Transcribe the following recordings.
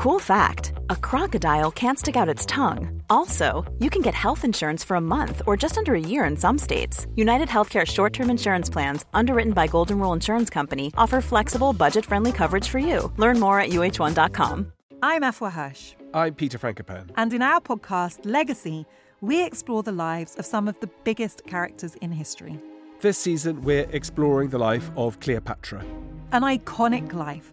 Cool fact a crocodile can't stick out its tongue. Also, you can get health insurance for a month or just under a year in some states. United Healthcare short term insurance plans, underwritten by Golden Rule Insurance Company, offer flexible, budget friendly coverage for you. Learn more at uh1.com. I'm Afua Hirsch. I'm Peter Frankopan. And in our podcast, Legacy, we explore the lives of some of the biggest characters in history. This season, we're exploring the life of Cleopatra. An iconic life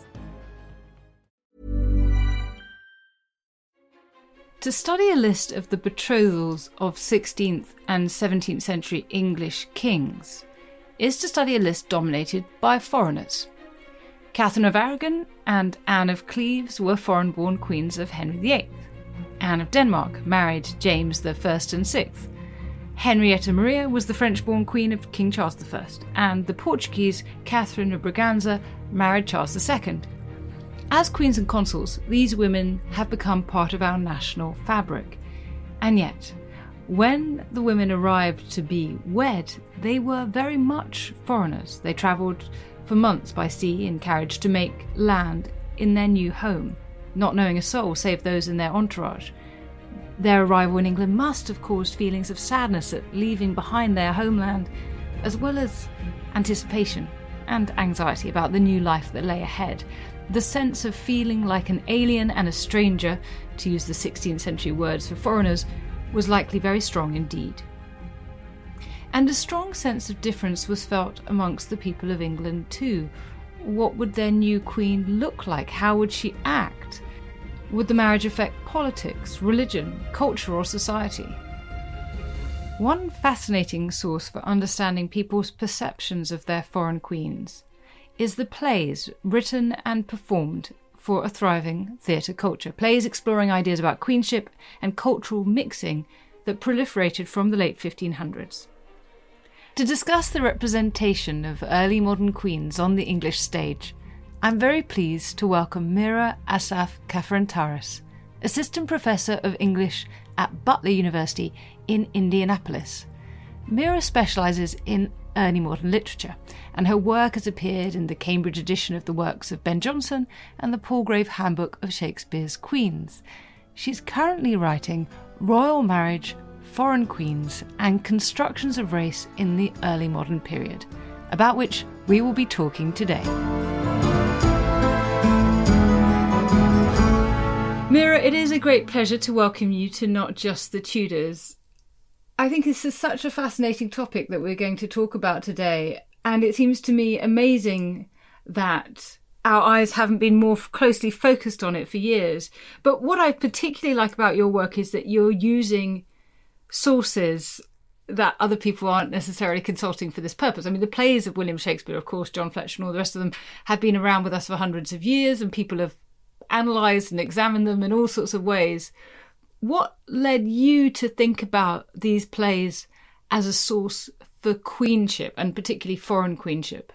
To study a list of the betrothals of 16th and 17th century English kings is to study a list dominated by foreigners. Catherine of Aragon and Anne of Cleves were foreign born queens of Henry VIII. Anne of Denmark married James I and VI. Henrietta Maria was the French born queen of King Charles I, and the Portuguese Catherine of Braganza married Charles II. As queens and consuls, these women have become part of our national fabric. And yet, when the women arrived to be wed, they were very much foreigners. They travelled for months by sea in carriage to make land in their new home, not knowing a soul save those in their entourage. Their arrival in England must have caused feelings of sadness at leaving behind their homeland, as well as anticipation and anxiety about the new life that lay ahead the sense of feeling like an alien and a stranger, to use the 16th century words for foreigners, was likely very strong indeed. And a strong sense of difference was felt amongst the people of England too. What would their new queen look like? How would she act? Would the marriage affect politics, religion, culture, or society? One fascinating source for understanding people's perceptions of their foreign queens is the plays written and performed for a thriving theatre culture. Plays exploring ideas about queenship and cultural mixing that proliferated from the late 1500s. To discuss the representation of early modern queens on the English stage, I'm very pleased to welcome Mira Assaf Kafantaris, Assistant Professor of English at Butler University in Indianapolis. Mira specialises in early modern literature, and her work has appeared in the Cambridge edition of the works of Ben Jonson and the Palgrave Handbook of Shakespeare's Queens. She's currently writing Royal Marriage, Foreign Queens, and Constructions of Race in the Early Modern Period, about which we will be talking today. Mira, it is a great pleasure to welcome you to Not Just the Tudors. I think this is such a fascinating topic that we're going to talk about today. And it seems to me amazing that our eyes haven't been more closely focused on it for years. But what I particularly like about your work is that you're using sources that other people aren't necessarily consulting for this purpose. I mean, the plays of William Shakespeare, of course, John Fletcher and all the rest of them have been around with us for hundreds of years, and people have analysed and examined them in all sorts of ways. What led you to think about these plays as a source for queenship and particularly foreign queenship?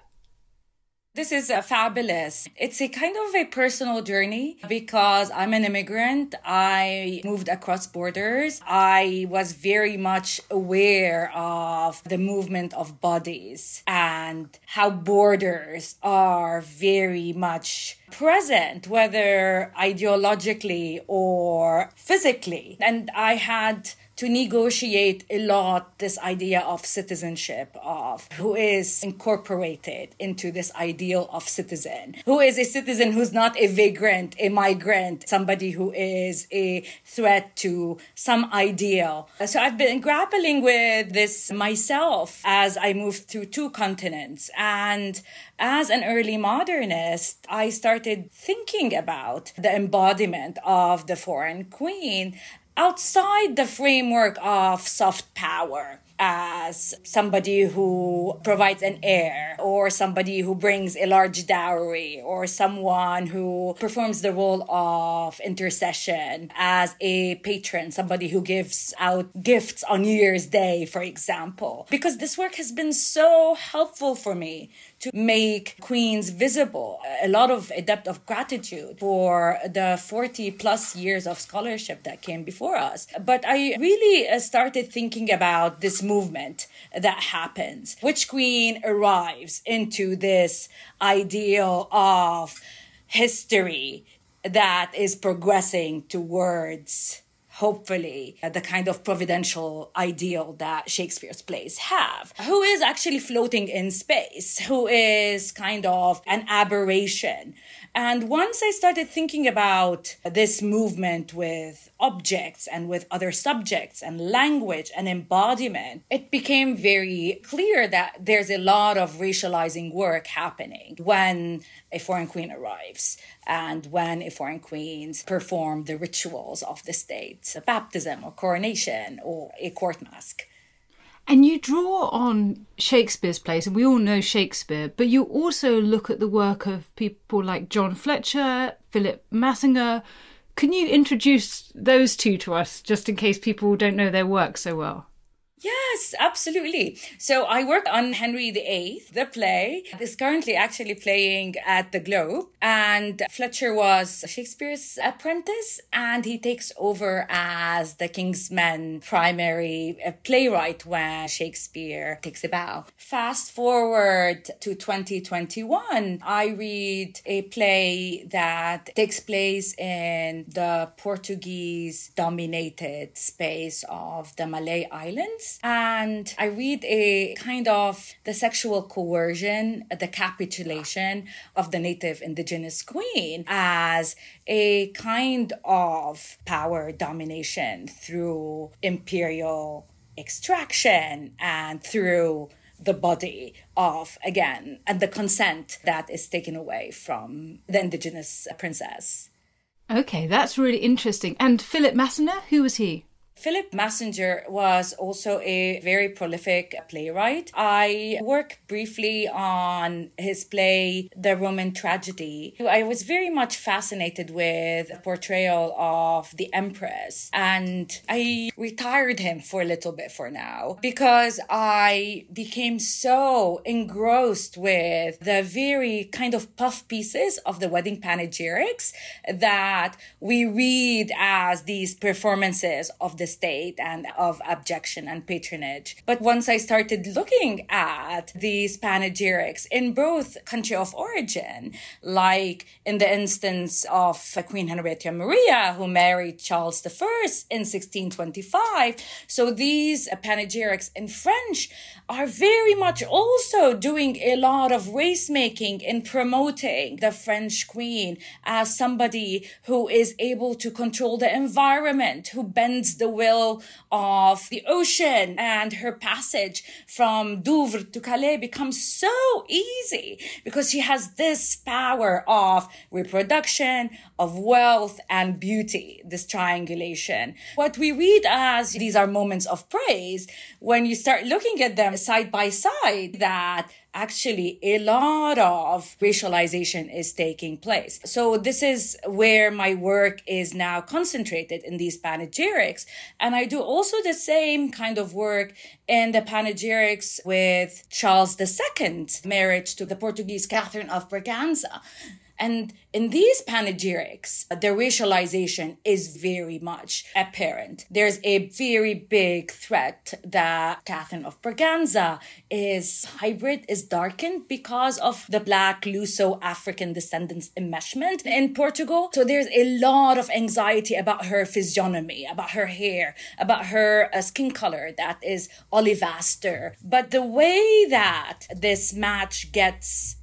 This is uh, fabulous. It's a kind of a personal journey because I'm an immigrant. I moved across borders. I was very much aware of the movement of bodies and how borders are very much present, whether ideologically or physically. And I had to negotiate a lot this idea of citizenship, of who is incorporated into this ideal of citizen, who is a citizen who's not a vagrant, a migrant, somebody who is a threat to some ideal. So I've been grappling with this myself as I moved through two continents. And as an early modernist, I started thinking about the embodiment of the foreign queen outside the framework of soft power as somebody who provides an heir or somebody who brings a large dowry or someone who performs the role of intercession as a patron, somebody who gives out gifts on New Year's Day, for example. Because this work has been so helpful for me to make queens visible. A lot of a depth of gratitude for the 40 plus years of scholarship that came before us. But I really uh, started thinking about this movement that happens. Which queen arrives into this ideal of history that is progressing towards hopefully uh, the kind of providential ideal that Shakespeare's plays have, who is actually floating in space, who is kind of an aberration. And once I started thinking about this movement with objects and with other subjects and language and embodiment, it became very clear that there's a lot of racializing work happening when a foreign queen arrives and when a foreign queens perform the rituals of the state, a baptism or coronation or a court masque. And you draw on Shakespeare's plays, and we all know Shakespeare, but you also look at the work of people like John Fletcher, Philip Massinger. Can you introduce those two to us, just in case people don't know their work so well? Yes, absolutely. So I work on Henry VIII. The play is currently actually playing at the Globe. And Fletcher was Shakespeare's apprentice and he takes over as the King's Men primary uh, playwright when Shakespeare takes a bow. Fast forward to 2021, I read a play that takes place in the Portuguese dominated space of the Malay Islands and I read a kind of the sexual coercion, the capitulation of the native indigenous queen as a kind of power domination through imperial extraction and through the body of again and the consent that is taken away from the indigenous princess. Okay that's really interesting. And philip massinger who was he Philip Massinger was also a very prolific playwright. I worked briefly on his play, The Roman Tragedy. I was very much fascinated with the portrayal of the Empress, and I retired him for a little bit for now because I became so engrossed with the very kind of puff pieces of the wedding panegyrics that we read as these performances of the the state and of abjection and patronage. But once I started looking at these panegyrics in both country of origin, like in the instance of Queen Henrietta Maria, who married Charles I in 1625. So these panegyrics in French are very much also doing a lot of race making in promoting the French queen as somebody who is able to control the environment, who bends the will of the ocean and her passage from Douvres to Calais becomes so easy because she has this power of reproduction, of wealth and beauty, this triangulation. What we read as these are moments of praise, when you start looking at them side by side that actually a lot of racialization is taking place. So this is where my work is now concentrated in these panegyrics. And I do also the same kind of work in the panegyrics with Charles II's marriage to the Portuguese Catherine of Braganza And in these panegyrics, the racialization is very much apparent. There's a very big threat that Catherine of Braganza is hybrid, is darkened because of the black Luso African descendants enmeshment in Portugal. So there's a lot of anxiety about her physiognomy, about her hair, about her uh, skin color that is olivaster. But the way that this match gets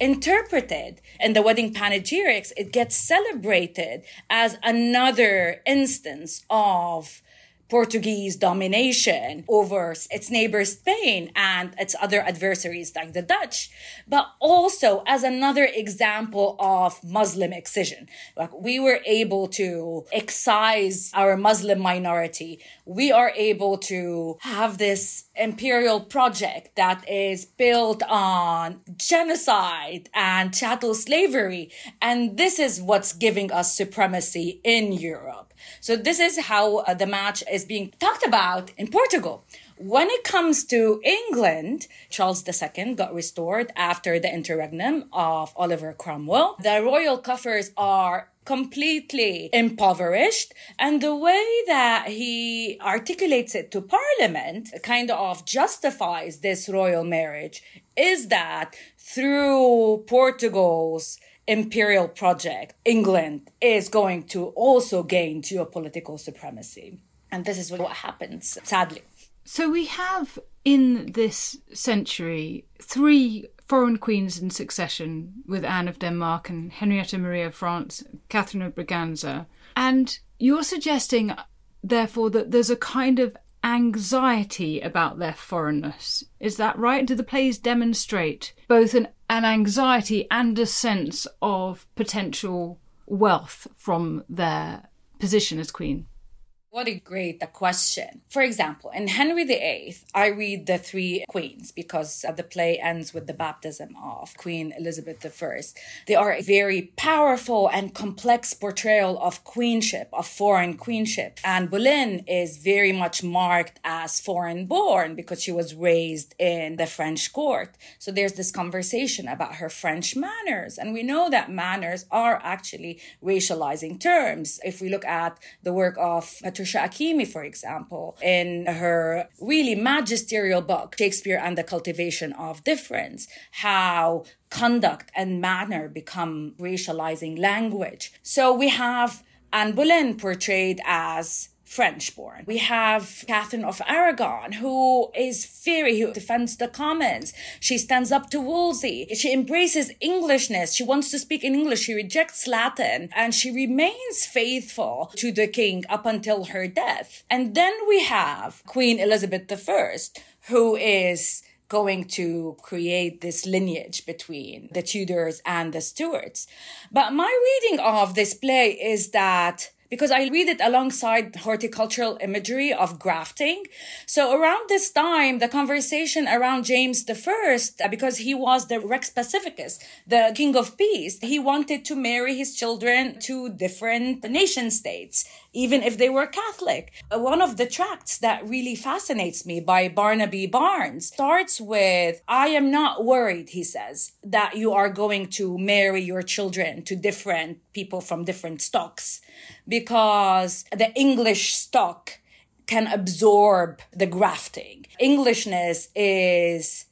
interpreted in the wedding panegyrics, it gets celebrated as another instance of Portuguese domination over its neighbor Spain and its other adversaries like the Dutch, but also as another example of Muslim excision. Like we were able to excise our Muslim minority. We are able to have this imperial project that is built on genocide and chattel slavery. And this is what's giving us supremacy in Europe. So this is how uh, the match is being talked about in Portugal. When it comes to England, Charles II got restored after the interregnum of Oliver Cromwell. The royal coffers are completely impoverished. And the way that he articulates it to parliament kind of justifies this royal marriage is that through Portugal's imperial project, England is going to also gain geopolitical supremacy. And this is what happens, sadly. So we have in this century three foreign queens in succession with Anne of Denmark and Henrietta Maria of France, Catherine of Braganza. And you're suggesting, therefore, that there's a kind of anxiety about their foreignness. Is that right? Do the plays demonstrate both an, an anxiety and a sense of potential wealth from their position as queen? What a great uh, question. For example, in Henry VIII, I read the three queens because uh, the play ends with the baptism of Queen Elizabeth I. They are a very powerful and complex portrayal of queenship, of foreign queenship. Anne Boleyn is very much marked as foreign born because she was raised in the French court. So there's this conversation about her French manners. And we know that manners are actually racializing terms. If we look at the work of Patricia Akhimie, for example, in her really magisterial book, Shakespeare and the Cultivation of Difference, how conduct and manner become racializing language. So we have Anne Boleyn portrayed as French born. We have Catherine of Aragon, who is very, who defends the commons. She stands up to Wolsey. She embraces Englishness. She wants to speak in English. She rejects Latin and she remains faithful to the king up until her death. And then we have Queen Elizabeth I, who is going to create this lineage between the Tudors and the Stuarts. But my reading of this play is that because I read it alongside horticultural imagery of grafting. So around this time, the conversation around James I, uh, because he was the Rex Pacificus, the king of peace, he wanted to marry his children to different nation states even if they were Catholic. One of the tracts that really fascinates me by Barnaby Barnes starts with, I am not worried, he says, that you are going to marry your children to different people from different stocks because the English stock can absorb the grafting. Englishness is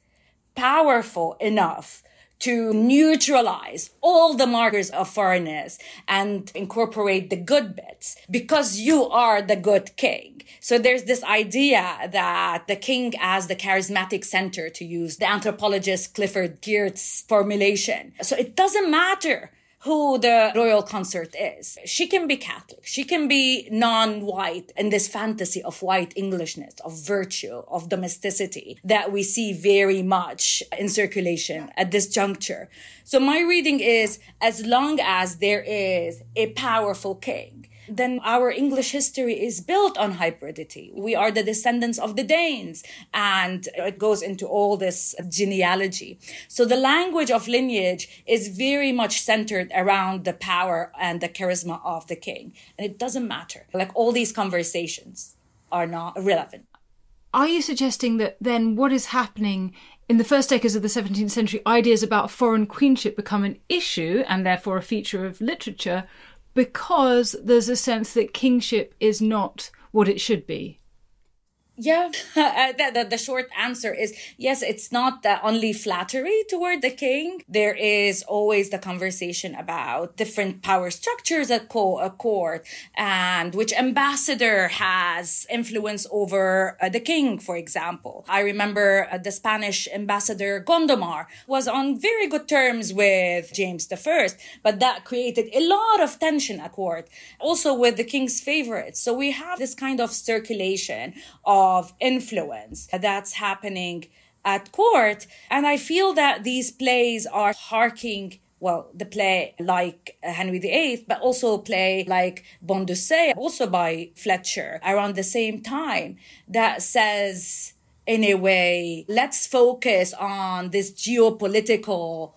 powerful enough to neutralize all the markers of foreignness and incorporate the good bits because you are the good king. So there's this idea that the king as the charismatic center to use the anthropologist Clifford Geertz formulation. So it doesn't matter who the royal consort is. She can be Catholic. She can be non-white in this fantasy of white Englishness, of virtue, of domesticity that we see very much in circulation at this juncture. So my reading is as long as there is a powerful king, then our English history is built on hybridity. We are the descendants of the Danes, and it goes into all this genealogy. So the language of lineage is very much centered around the power and the charisma of the king. And it doesn't matter. Like all these conversations are not relevant. Are you suggesting that then what is happening in the first decades of the 17th century, ideas about foreign queenship become an issue and therefore a feature of literature because there's a sense that kingship is not what it should be. Yeah, uh, the, the, the, short answer is yes, it's not only flattery toward the king. There is always the conversation about different power structures at co- a court and which ambassador has influence over uh, the king, for example. I remember uh, the Spanish ambassador Gondomar was on very good terms with James I, but that created a lot of tension at court, also with the king's favorites. So we have this kind of circulation of of influence that's happening at court. And I feel that these plays are harking well, the play like Henry VIII, but also a play like Bonduca, also by Fletcher, around the same time, that says, in a way, let's focus on this geopolitical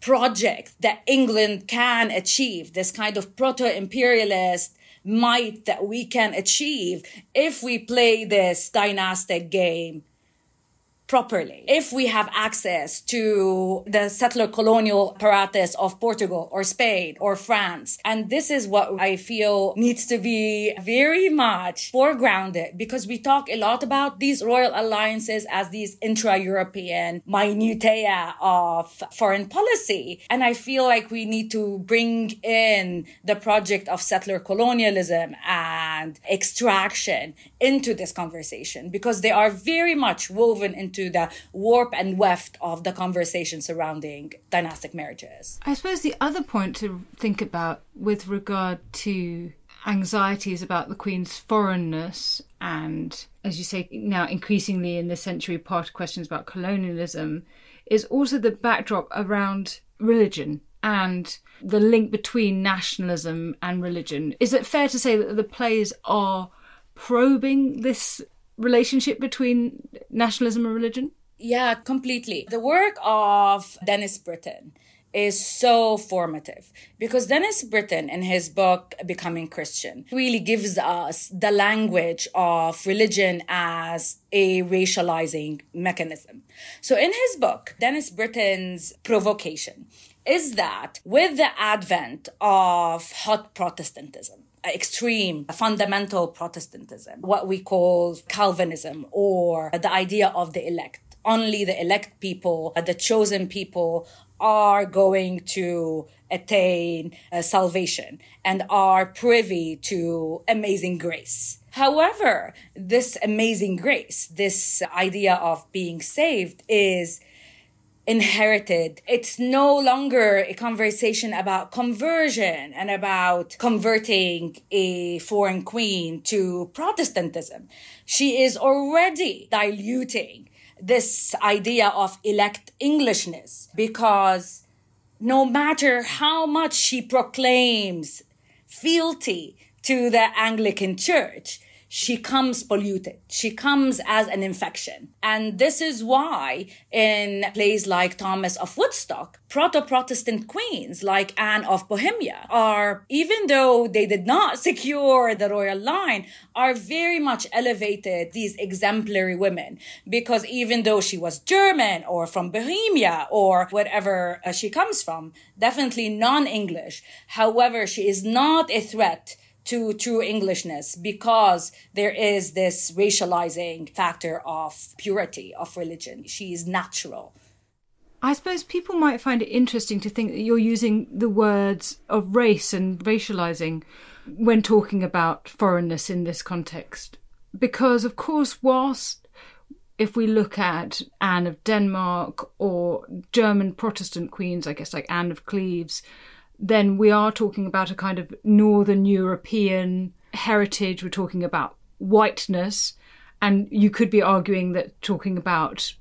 project that England can achieve, this kind of proto imperialist might that we can achieve if we play this dynastic game properly. If we have access to the settler colonial apparatus of Portugal or Spain or France. And this is what I feel needs to be very much foregrounded because we talk a lot about these royal alliances as these intra-European minutia of foreign policy. And I feel like we need to bring in the project of settler colonialism and extraction into this conversation because they are very much woven into into the warp and weft of the conversation surrounding dynastic marriages. I suppose the other point to think about with regard to anxieties about the Queen's foreignness and, as you say, now increasingly in this century, part questions about colonialism is also the backdrop around religion and the link between nationalism and religion. Is it fair to say that the plays are probing this relationship between nationalism and religion? Yeah, completely. The work of Dennis Britton is so formative because Dennis Britton, in his book Becoming Christian, really gives us the language of religion as a racializing mechanism. So, in his book, Dennis Britton's provocation is that with the advent of hot Protestantism, extreme fundamental Protestantism, what we call Calvinism, or the idea of the elect. Only the elect people, the chosen people, are going to attain uh, salvation and are privy to amazing grace. However, this amazing grace, this idea of being saved is inherited. It's no longer a conversation about conversion and about converting a foreign queen to Protestantism. She is already diluting this idea of elect Englishness because no matter how much she proclaims fealty to the Anglican Church, she comes polluted. She comes as an infection. And this is why in plays like Thomas of Woodstock, proto-Protestant queens like Anne of Bohemia are, even though they did not secure the royal line, are very much elevated these exemplary women. Because even though she was German or from Bohemia or whatever uh, she comes from, definitely non-English. However, she is not a threat to true Englishness because there is this racializing factor of purity of religion. She is natural. I suppose people might find it interesting to think that you're using the words of race and racializing when talking about foreignness in this context. Because, of course, whilst if we look at Anne of Denmark or German Protestant queens, I guess like Anne of Cleves, then we are talking about a kind of Northern European heritage. We're talking about whiteness. And you could be arguing that talking about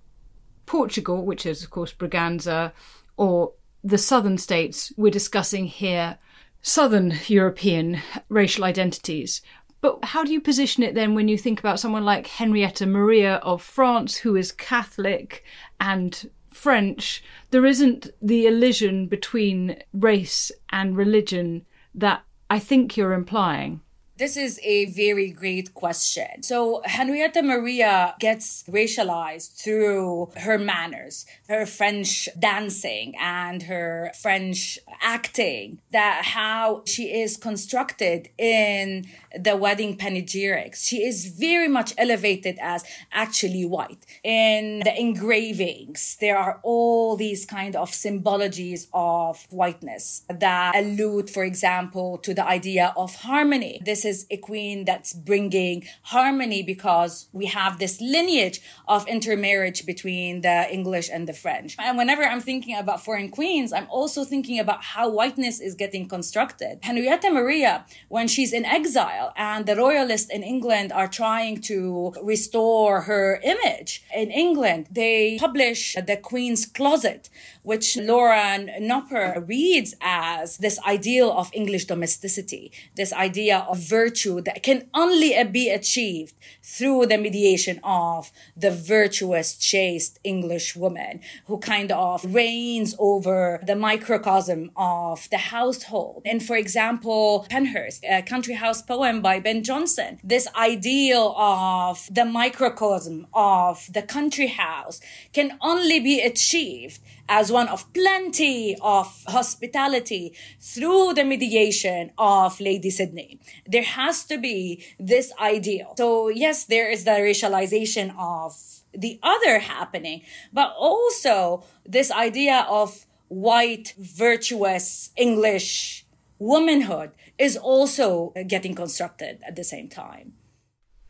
Portugal, which is, of course, Braganza, or the southern states, we're discussing here southern European racial identities. But how do you position it then when you think about someone like Henrietta Maria of France, who is Catholic and French, there isn't the elision between race and religion that I think you're implying. This is a very great question. So Henrietta Maria gets racialized through her manners, her French dancing and her French acting, that how she is constructed in the wedding panegyrics. She is very much elevated as actually white. In the engravings, there are all these kind of symbologies of whiteness that allude, for example, to the idea of harmony. This is a queen that's bringing harmony because we have this lineage of intermarriage between the English and the French. And whenever I'm thinking about foreign queens, I'm also thinking about how whiteness is getting constructed. Henrietta Maria, when she's in exile and the royalists in England are trying to restore her image in England, they publish the Queen's Closet, which Laura Knoppers reads as this ideal of English domesticity, this idea of virtue that can only be achieved through the mediation of the virtuous, chaste English woman who kind of reigns over the microcosm of the household. And for example, Penshurst, a country house poem by Ben Jonson, this ideal of the microcosm of the country house can only be achieved as one of plenty of hospitality through the mediation of Lady Sidney. There has to be this ideal. So yes, there is the racialization of the other happening, but also this idea of white, virtuous English womanhood is also getting constructed at the same time.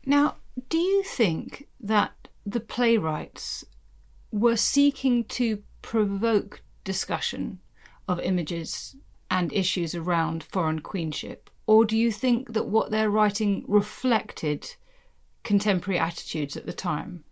Now, do you think that the playwrights were seeking to provoke discussion of images and issues around foreign queenship? Or do you think that what they're writing reflected contemporary attitudes at the time?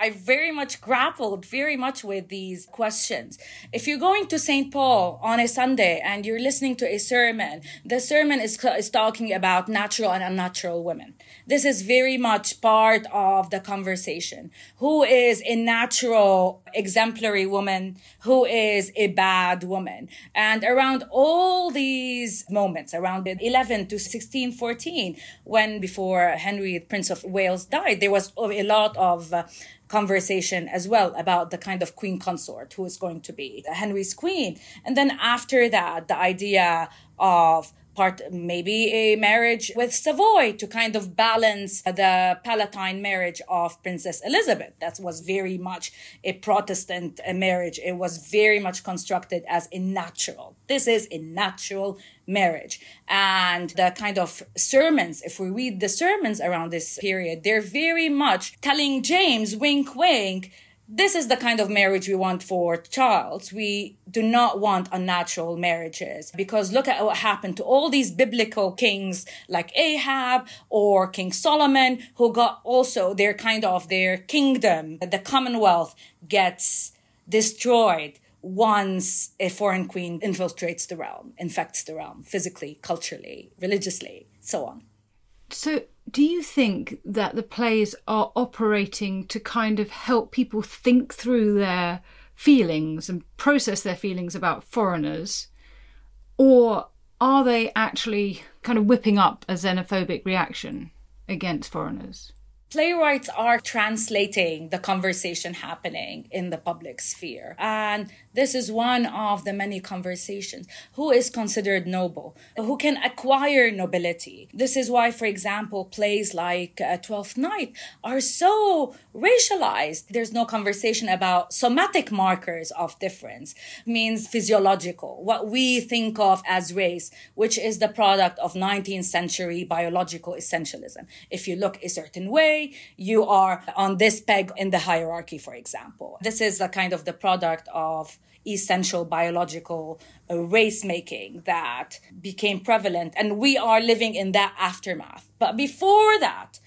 I very much grappled very much with these questions. If you're going to St. Paul on a Sunday and you're listening to a sermon, the sermon is, is talking about natural and unnatural women. This is very much part of the conversation. Who is a natural, exemplary woman? Who is a bad woman? And around all these moments, around 11 to 16, 14, when before Henry, Prince of Wales died, there was a lot of uh, conversation as well about the kind of queen consort who is going to be Henry's queen. And then after that, the idea of part maybe a marriage with Savoy to kind of balance the Palatine marriage of Princess Elizabeth. That was very much a Protestant uh, marriage. It was very much constructed as a natural. This is a natural marriage. And the kind of sermons, if we read the sermons around this period, they're very much telling James, wink, wink, this is the kind of marriage we want for Charles. We do not want unnatural marriages because look at what happened to all these biblical kings like Ahab or King Solomon who got also their kind of their kingdom, the commonwealth gets destroyed once a foreign queen infiltrates the realm, infects the realm physically, culturally, religiously, so on. So do you think that the plays are operating to kind of help people think through their feelings and process their feelings about foreigners? Or are they actually kind of whipping up a xenophobic reaction against foreigners? playwrights are translating the conversation happening in the public sphere. And this is one of the many conversations. Who is considered noble? Who can acquire nobility? This is why, for example, plays like uh, Twelfth Night are so racialized. There's no conversation about somatic markers of difference, it means physiological, what we think of as race, which is the product of 19th century biological essentialism. If you look a certain way, you are on this peg in the hierarchy, for example. This is the kind of the product of essential biological race making that became prevalent. And we are living in that aftermath. But before that,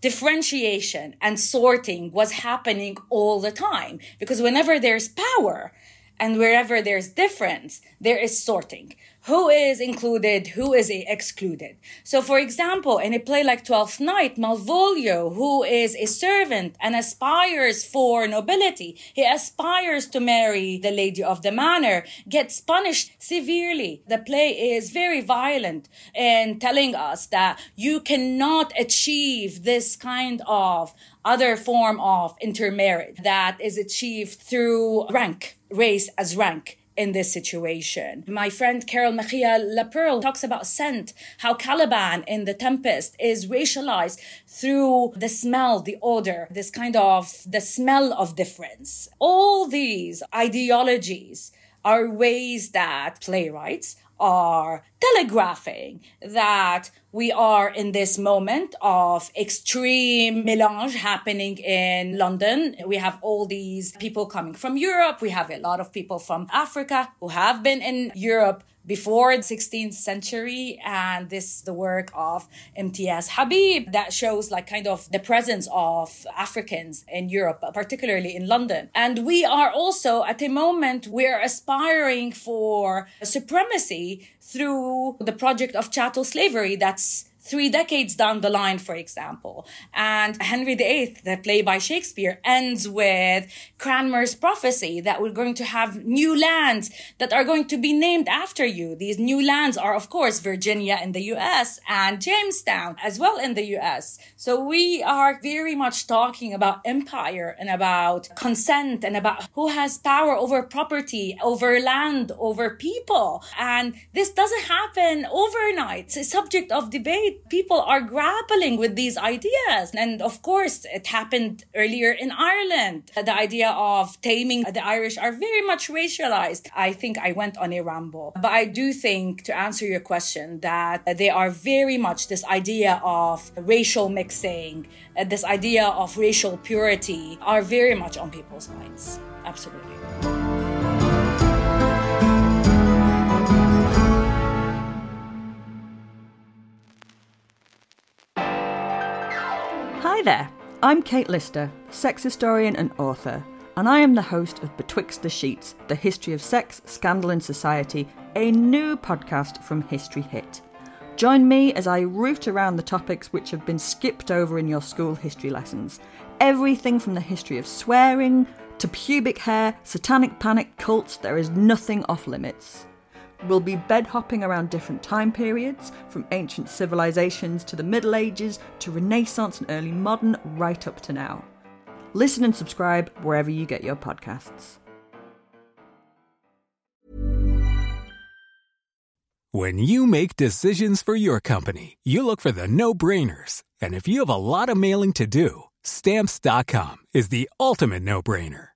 differentiation and sorting was happening all the time because whenever there's power, And wherever there's difference, there is sorting who is included, who is excluded. So, for example, in a play like Twelfth Night, Malvolio, who is a servant and aspires for nobility, he aspires to marry the lady of the manor, gets punished severely. The play is very violent in telling us that you cannot achieve this kind of other form of intermarriage that is achieved through rank, race as rank in this situation. My friend Carol Mejia Laperle talks about scent, how Caliban in The Tempest is racialized through the smell, the odor, this kind of the smell of difference. All these ideologies are ways that playwrights are telegraphing that we are in this moment of extreme melange happening in London. We have all these people coming from Europe. We have a lot of people from Africa who have been in Europe before the 16th century and this the work of Imtiaz Habib that shows like kind of the presence of Africans in Europe particularly in London. And we are also at a moment we're aspiring for supremacy through the project of chattel slavery that's three decades down the line, for example. And Henry VIII, the play by Shakespeare, ends with Cranmer's prophecy that we're going to have new lands that are going to be named after you. These new lands are, of course, Virginia in the US and Jamestown as well in the US. So we are very much talking about empire and about consent and about who has power over property, over land, over people. And this doesn't happen overnight. It's a subject of debate people are grappling with these ideas. And of course, it happened earlier in Ireland. The idea of taming the Irish are very much racialized. I think I went on a ramble. But I do think, to answer your question, that they are very much this idea of racial mixing, uh, this idea of racial purity are very much on people's minds. Absolutely. Hi there, I'm Kate Lister, sex historian and author, and I am the host of Betwixt the Sheets The History of Sex, Scandal and Society, a new podcast from History Hit. Join me as I root around the topics which have been skipped over in your school history lessons. Everything from the history of swearing to pubic hair, satanic panic, cults, there is nothing off limits. We'll be bed hopping around different time periods, from ancient civilizations to the Middle Ages to Renaissance and early modern, right up to now. Listen and subscribe wherever you get your podcasts. When you make decisions for your company, you look for the no brainers. And if you have a lot of mailing to do, stamps.com is the ultimate no brainer.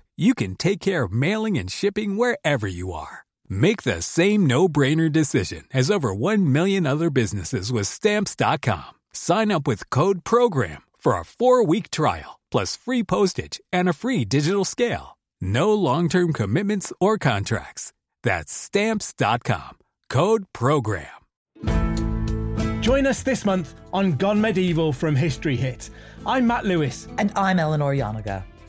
you can take care of mailing and shipping wherever you are. Make the same no-brainer decision as over 1 million other businesses with stamps.com. Sign up with code program for a 4-week trial plus free postage and a free digital scale. No long-term commitments or contracts. That's stamps.com. Code program. Join us this month on Gone Medieval from History Hit. I'm Matt Lewis and I'm Eleanor Janega.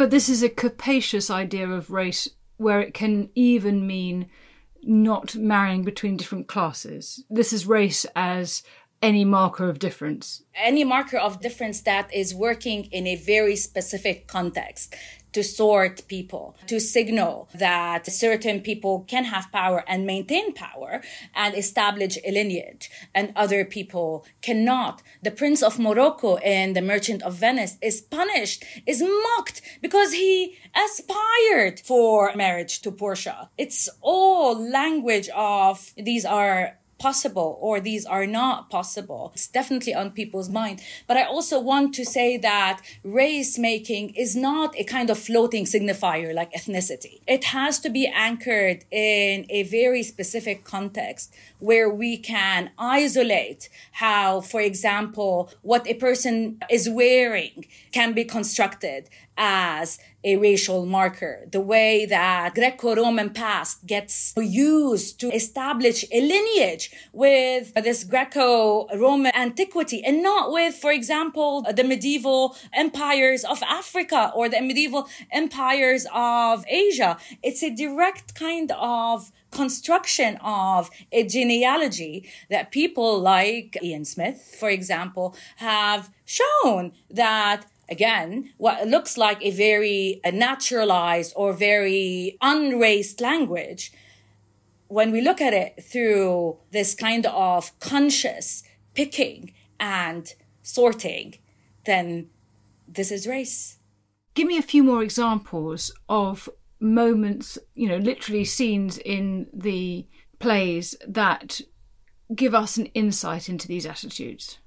But this is a capacious idea of race where it can even mean not marrying between different classes. This is race as any marker of difference. Any marker of difference that is working in a very specific context to sort people, to signal that certain people can have power and maintain power and establish a lineage and other people cannot. The Prince of Morocco in The Merchant of Venice is punished, is mocked because he aspired for marriage to Portia. It's all language of these are possible or these are not possible. It's definitely on people's mind. But I also want to say that race making is not a kind of floating signifier like ethnicity. It has to be anchored in a very specific context where we can isolate how, for example, what a person is wearing can be constructed as a racial marker. The way that Greco-Roman past gets used to establish a lineage with this Greco-Roman antiquity and not with, for example, the medieval empires of Africa or the medieval empires of Asia. It's a direct kind of construction of a genealogy that people like Ian Smith, for example, have shown that again, what looks like a very a naturalized or very unraced language, when we look at it through this kind of conscious picking and sorting, then this is race. Give me a few more examples of moments, you know, literally scenes in the plays that give us an insight into these attitudes.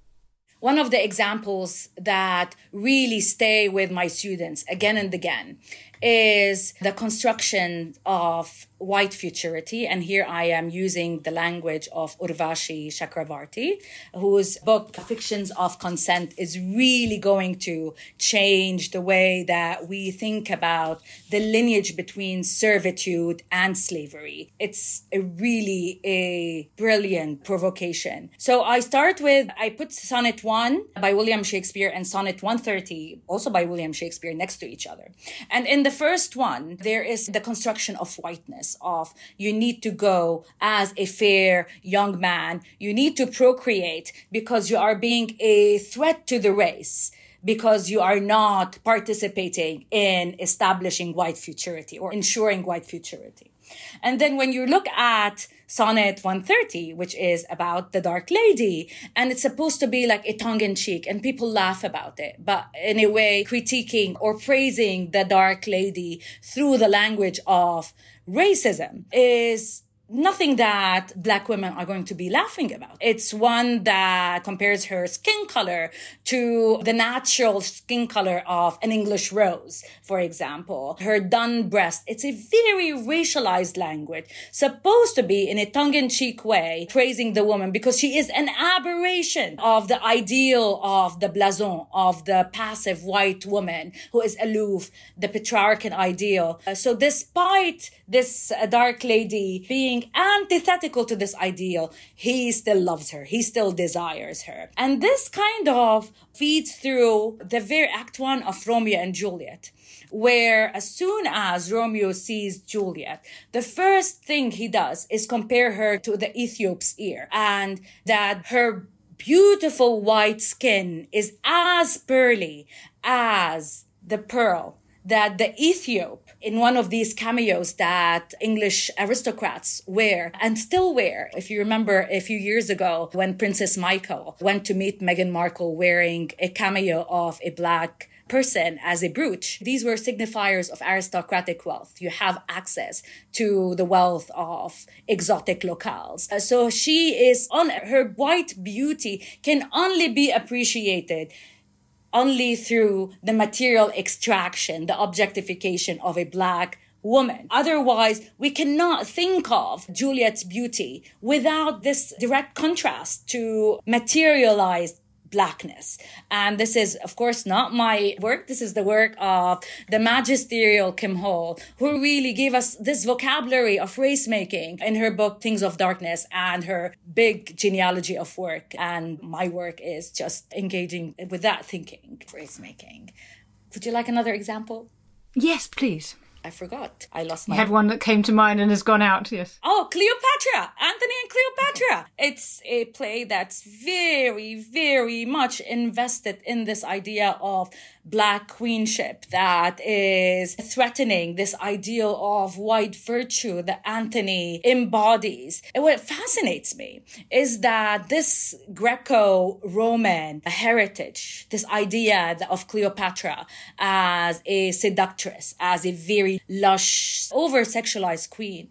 One of the examples that really stay with my students again and again is the construction of white futurity. And here I am using the language of Urvashi Chakravarty, whose book, Fictions of Consent, is really going to change the way that we think about the lineage between servitude and slavery. It's a really a brilliant provocation. So I start with, I put Sonnet 1 by William Shakespeare and Sonnet 130, also by William Shakespeare, next to each other. And in the first one, there is the construction of whiteness, of you need to go as a fair young man. You need to procreate because you are being a threat to the race because you are not participating in establishing white futurity or ensuring white futurity. And then when you look at Sonnet 130, which is about the Dark Lady. And it's supposed to be like a tongue in cheek and people laugh about it, but in a way critiquing or praising the Dark Lady through the language of racism is nothing that black women are going to be laughing about. It's one that compares her skin color to the natural skin color of an English rose, for example. Her dun breast. It's a very racialized language, supposed to be in a tongue-in-cheek way, praising the woman because she is an aberration of the ideal of the blason, of the passive white woman who is aloof, the patriarchal ideal. So despite this uh, dark lady being antithetical to this ideal, he still loves her. He still desires her. And this kind of feeds through the very act one of Romeo and Juliet where as soon as Romeo sees Juliet, the first thing he does is compare her to the Ethiop's ear and that her beautiful white skin is as pearly as the pearl that the Ethiop in one of these cameos that English aristocrats wear and still wear. If you remember a few years ago when Princess Michael went to meet Meghan Markle wearing a cameo of a black person as a brooch. These were signifiers of aristocratic wealth. You have access to the wealth of exotic locales. So she is on her white beauty can only be appreciated only through the material extraction, the objectification of a black woman. Otherwise, we cannot think of Juliet's beauty without this direct contrast to materialized blackness. And this is, of course, not my work. This is the work of the magisterial Kim Hall, who really gave us this vocabulary of race making in her book, Things of Darkness, and her big genealogy of work. And my work is just engaging with that thinking, race making. Would you like another example? Yes, please. I forgot. I lost my. You had one that came to mind and has gone out. Yes. Oh, Cleopatra, Antony and Cleopatra. It's a play that's very, very much invested in this idea of black queenship that is threatening this ideal of white virtue that Antony embodies. And what fascinates me is that this Greco-Roman heritage, this idea of Cleopatra as a seductress, as a very lush, over-sexualized queen.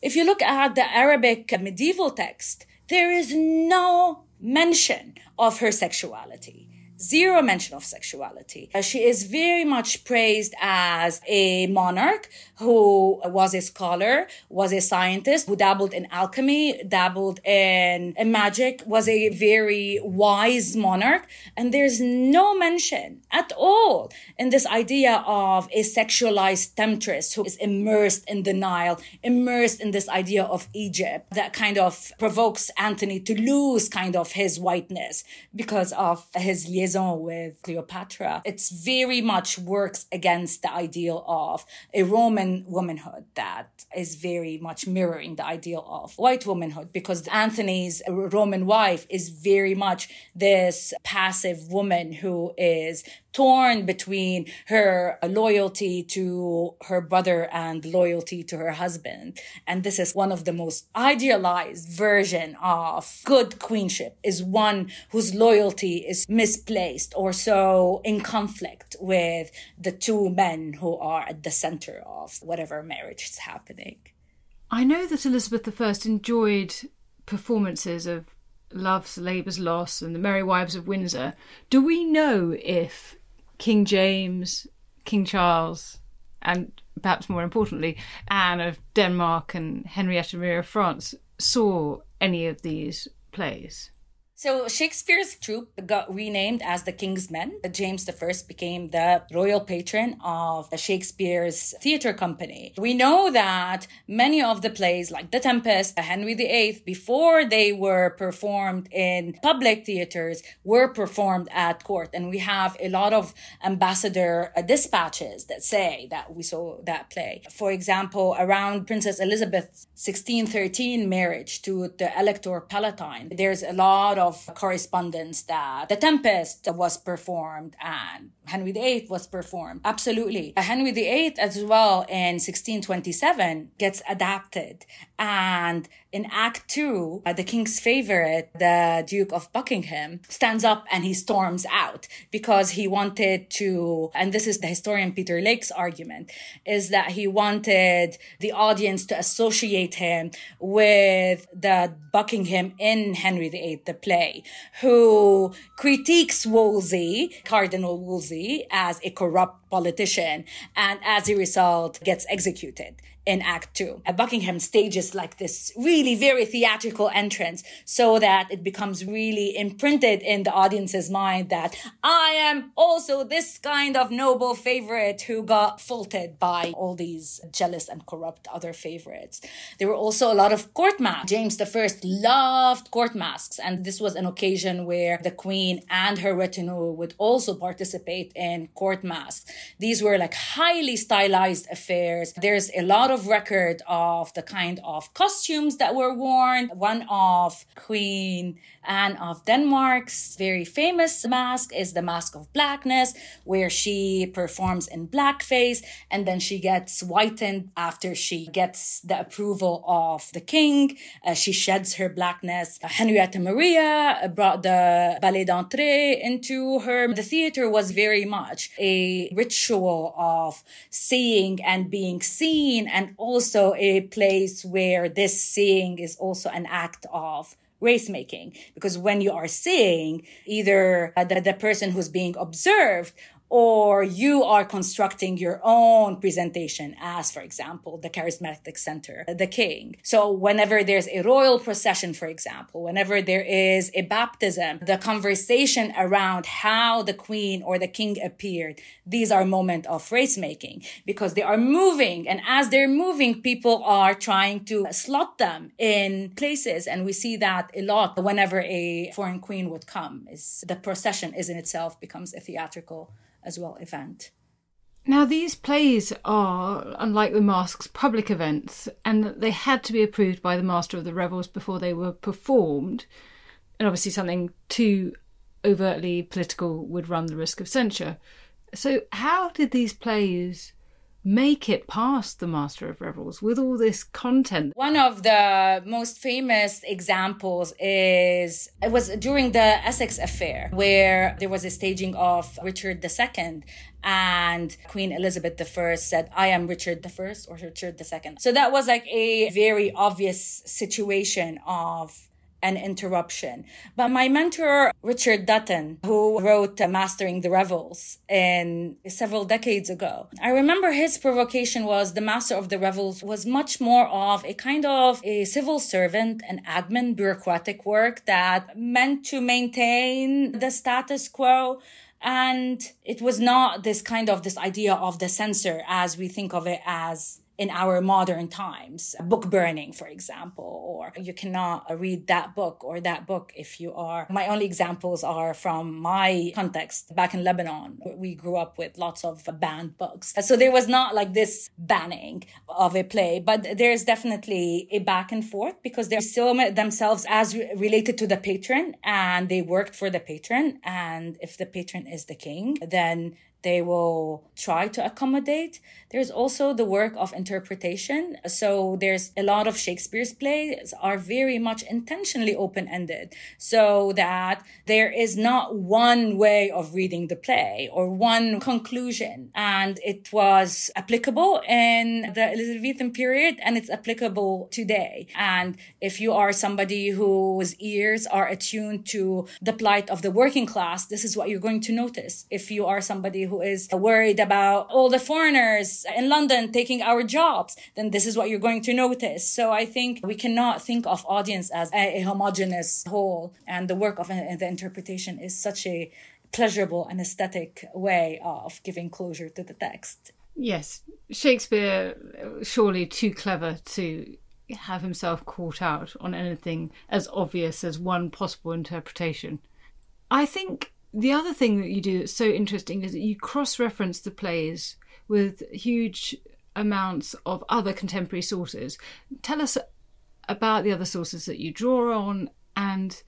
If you look at the Arabic medieval text, there is no mention of her sexuality zero mention of sexuality. Uh, she is very much praised as a monarch who was a scholar, was a scientist, who dabbled in alchemy, dabbled in, magic, was a very wise monarch. And there's no mention at all in this idea of a sexualized temptress who is immersed in the Nile, immersed in this idea of Egypt that kind of provokes Antony to lose kind of his whiteness because of his liaison with Cleopatra, it's very much works against the ideal of a Roman womanhood that is very much mirroring the ideal of white womanhood because Antony's Roman wife is very much this passive woman who is torn between her loyalty to her brother and loyalty to her husband. And this is one of the most idealized version of good queenship is one whose loyalty is misplaced or so in conflict with the two men who are at the center of whatever marriage is happening. I know that Elizabeth I enjoyed performances of Love's Labour's Lost and The Merry Wives of Windsor. Do we know if King James, King Charles, and perhaps more importantly, Anne of Denmark and Henrietta Maria of France saw any of these plays. So Shakespeare's troupe got renamed as the King's Men. James I became the royal patron of Shakespeare's theater company. We know that many of the plays, like The Tempest, Henry VIII, before they were performed in public theaters, were performed at court. And we have a lot of ambassador uh, dispatches that say that we saw that play. For example, around Princess Elizabeth's 1613 marriage to the Elector Palatine, there's a lot of of correspondence that The Tempest was performed and Henry VIII was performed. Absolutely. Henry VIII as well in 1627 gets adapted. And in Act Two, uh, the king's favorite, the Duke of Buckingham, stands up and he storms out because he wanted to, and this is the historian Peter Lake's argument, is that he wanted the audience to associate him with the Buckingham in Henry VIII, the play, who critiques Wolsey, Cardinal Wolsey, as a corrupt politician and as a result gets executed in Act Two. At Buckingham stages like this really very theatrical entrance so that it becomes really imprinted in the audience's mind that I am also this kind of noble favorite who got faulted by all these jealous and corrupt other favorites. There were also a lot of court masques. James I loved court masques, and this was an occasion where the queen and her retinue would also participate in court masques. These were like highly stylized affairs. There's a lot of of record of the kind of costumes that were worn. One of Queen Anne of Denmark's very famous masque is the Masque of Blackness, where she performs in blackface and then she gets whitened after she gets the approval of the king. Uh, she sheds her blackness. Henrietta Maria brought the ballet d'entrée into her. The theater was very much a ritual of seeing and being seen and also a place where this seeing is also an act of race making because when you are seeing either uh, the, the person who's being observed or you are constructing your own presentation as, for example, the charismatic center, the king. So whenever there's a royal procession, for example, whenever there is a baptism, the conversation around how the queen or the king appeared, these are moments of race making because they are moving. And as they're moving, people are trying to slot them in places. And we see that a lot whenever a foreign queen would come is the procession is in itself becomes a theatrical as well event. Now, these plays are, unlike the masques, public events, and they had to be approved by the Master of the Revels before they were performed. And obviously, something too overtly political would run the risk of censure. So, how did these plays make it past the Master of Revels with all this content? One of the most famous examples is it was during the Essex affair, where there was a staging of Richard II. And Queen Elizabeth I said, I am Richard I or Richard II. So that was like a very obvious situation of an interruption. But my mentor, Richard Dutton, who wrote uh, Mastering the Revels in several decades ago, I remember his provocation was the Master of the Revels was much more of a kind of a civil servant, an admin bureaucratic work that meant to maintain the status quo and it was not this kind of this idea of the censor as we think of it as in our modern times, book burning, for example, or you cannot read that book or that book if you are. My only examples are from my context back in Lebanon. We grew up with lots of banned books. So there was not like this banning of a play, but there's definitely a back and forth because they're still themselves as related to the patron and they worked for the patron. And if the patron is the king, then they will try to accommodate. There's also the work of interpretation. So there's a lot of Shakespeare's plays are very much intentionally open ended so that there is not one way of reading the play or one conclusion. And it was applicable in the Elizabethan period and it's applicable today. And if you are somebody whose ears are attuned to the plight of the working class, this is what you're going to notice. If you are somebody who is worried about all the foreigners in London taking our jobs, then this is what you're going to notice. So I think we cannot think of audience as a, a homogenous whole. And the work of the interpretation is such a pleasurable and aesthetic way of giving closure to the text. Yes, Shakespeare surely too clever to have himself caught out on anything as obvious as one possible interpretation. I think the other thing that you do that's so interesting is that you cross reference the plays with huge amounts of other contemporary sources. Tell us about the other sources that you draw on and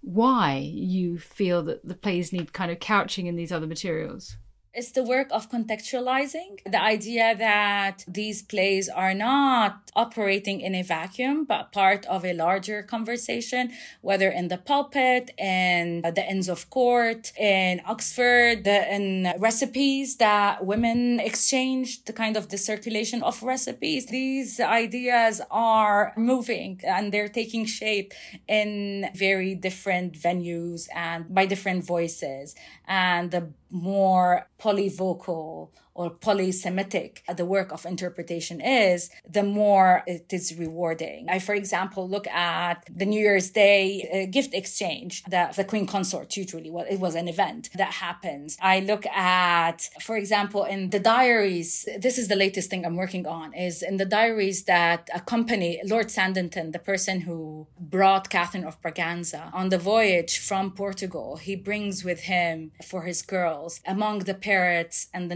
why you feel that the plays need kind of couching in these other materials. It's the work of contextualizing the idea that these plays are not operating in a vacuum, but part of a larger conversation, whether in the pulpit, in the Inns of Court, in Oxford, the, in recipes that women exchange, the kind of the circulation of recipes. These ideas are moving and they're taking shape in very different venues and by different voices. And the more polyvocal or polysemitic the work of interpretation is, the more it is rewarding. I, for example, look at the New Year's Day uh, gift exchange that the Queen Consort usually, well, it was an event that happens. I look at, for example, in the diaries, this is the latest thing I'm working on, is in the diaries that accompany Lord Sandington, the person who brought Catherine of Braganza on the voyage from Portugal. He brings with him for his girls among the parrots and the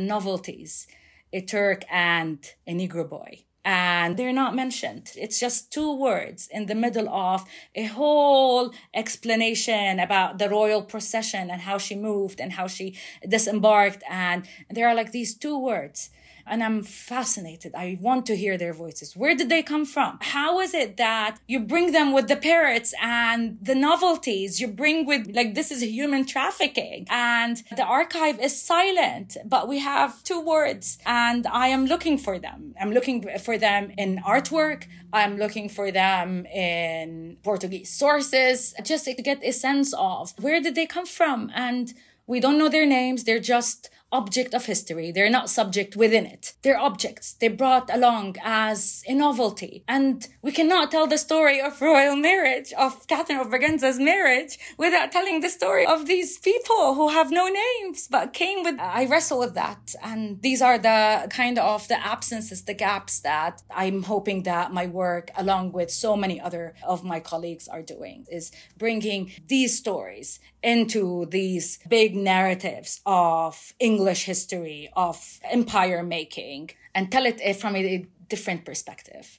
a Turk and a Negro boy. And they're not mentioned. It's just two words in the middle of a whole explanation about the royal procession and how she moved and how she disembarked. And there are like these two words and I'm fascinated. I want to hear their voices. Where did they come from? How is it that you bring them with the parrots and the novelties you bring with, like, this is human trafficking and the archive is silent, but we have two words and I am looking for them. I'm looking for them in artwork. I'm looking for them in Portuguese sources just to get a sense of where did they come from? And we don't know their names. They're just object of history. They're not subject within it. They're objects they brought along as a novelty. And we cannot tell the story of royal marriage, of Catherine of Braganza's marriage, without telling the story of these people who have no names, but came with, I wrestle with that. And these are the kind of the absences, the gaps that I'm hoping that my work, along with so many other of my colleagues are doing, is bringing these stories into these big narratives of English history of empire making and tell it eh, from a different perspective.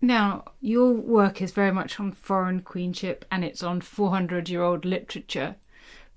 Now, your work is very much on foreign queenship and it's on 400 year old literature.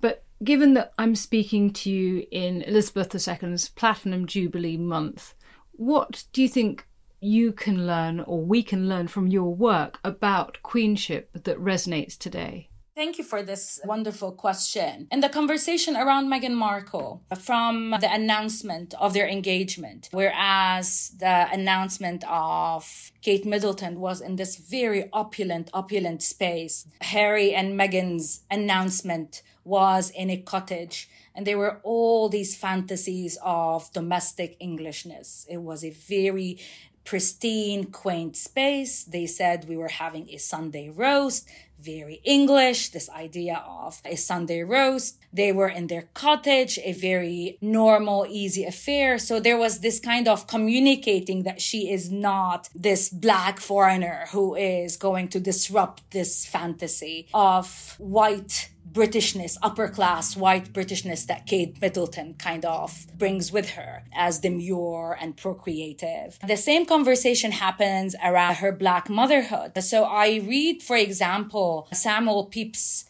But given that I'm speaking to you in Elizabeth II's Platinum Jubilee month, what do you think you can learn or we can learn from your work about queenship that resonates today? Thank you for this wonderful question. In the conversation around Meghan Markle, from the announcement of their engagement, whereas the announcement of Kate Middleton was in this very opulent, opulent space, Harry and Meghan's announcement was in a cottage. And there were all these fantasies of domestic Englishness. It was a very pristine, quaint space. They said we were having a Sunday roast, very English, this idea of a Sunday roast. They were in their cottage, a very normal, easy affair. So there was this kind of communicating that she is not this black foreigner who is going to disrupt this fantasy of white Britishness, upper class white Britishness that Kate Middleton kind of brings with her as demure and procreative. The same conversation happens around her black motherhood. So I read, for example, Samuel Pepys'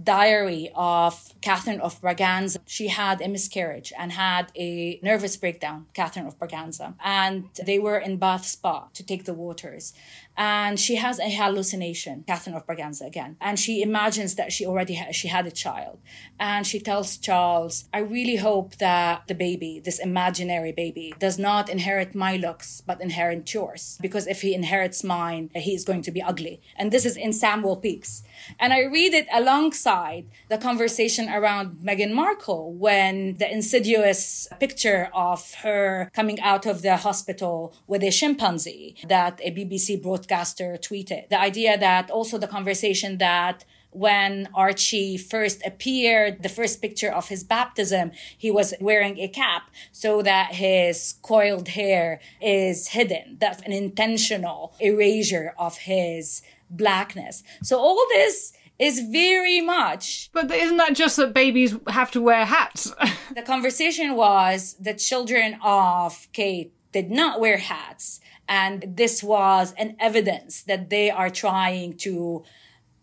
diary of Catherine of Braganza. She had a miscarriage and had a nervous breakdown, Catherine of Braganza. And they were in Bath Spa to take the waters and she has a hallucination catherine of braganza again. And she imagines that she already ha- she had a child. And she tells charles i really hope that the baby this imaginary baby does not inherit my looks but inherit yours. Because if he inherits mine he is going to be ugly. And this is in samuel pepys. And i read it alongside the conversation around meghan markle when the insidious picture of her coming out of the hospital with a chimpanzee that a bbc brought broadcaster tweeted. The idea that also the conversation that when Archie first appeared, the first picture of his baptism, he was wearing a cap so that his coiled hair is hidden. That's an intentional erasure of his blackness. So all this is very much. But isn't that just that babies have to wear hats? the conversation was the children of Kate did not wear hats and this was an evidence that they are trying to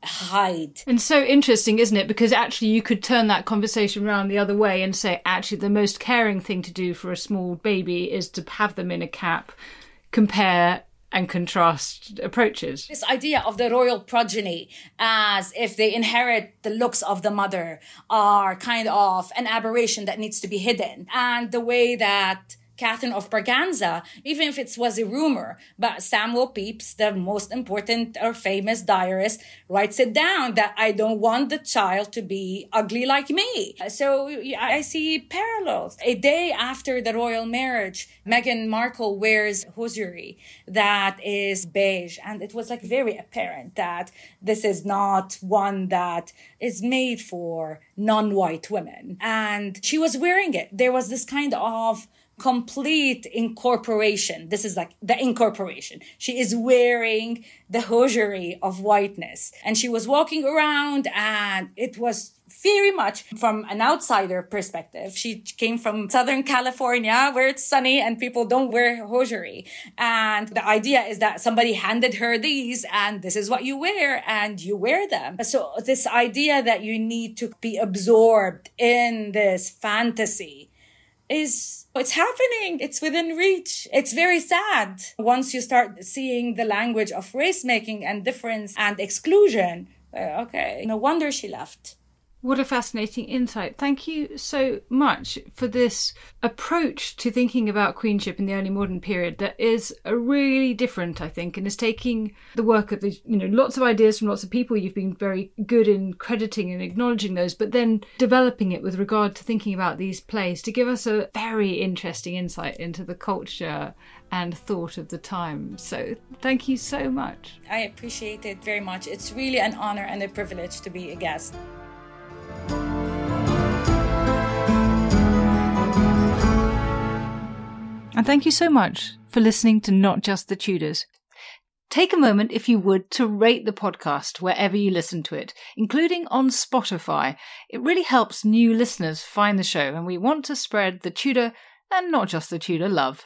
hide. And so interesting, isn't it? Because actually, you could turn that conversation around the other way and say, actually, the most caring thing to do for a small baby is to have them in a cap, compare and contrast approaches. This idea of the royal progeny as if they inherit the looks of the mother are kind of an aberration that needs to be hidden. And the way that Catherine of Braganza, even if it was a rumor. But Samuel Pepys, the most important or famous diarist, writes it down that I don't want the child to be ugly like me. So I see parallels. A day after the royal marriage, Meghan Markle wears hosiery that is beige. And it was like very apparent that this is not one that is made for non-white women. And she was wearing it. There was this kind of complete incorporation. This is like the incorporation. She is wearing the hosiery of whiteness and she was walking around and it was very much from an outsider perspective. She came from Southern California where it's sunny and people don't wear hosiery. And the idea is that somebody handed her these and this is what you wear and you wear them. So this idea that you need to be absorbed in this fantasy is it's happening. It's within reach. It's very sad. Once you start seeing the language of race making and difference and exclusion, uh, okay, no wonder she left. What a fascinating insight. Thank you so much for this approach to thinking about queenship in the early modern period that is really different, I think, and is taking the work of the, you know, lots of ideas from lots of people. You've been very good in crediting and acknowledging those, but then developing it with regard to thinking about these plays to give us a very interesting insight into the culture and thought of the time. So thank you so much. I appreciate it very much. It's really an honor and a privilege to be a guest. And thank you so much for listening to Not Just the Tudors. Take a moment, if you would, to rate the podcast wherever you listen to it, including on Spotify. It really helps new listeners find the show, and we want to spread the Tudor, and not just the Tudor, love.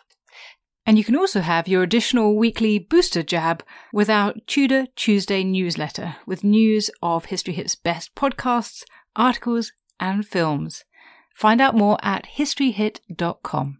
And you can also have your additional weekly booster jab with our Tudor Tuesday newsletter with news of History Hit's best podcasts, articles, and films. Find out more at historyhit.com.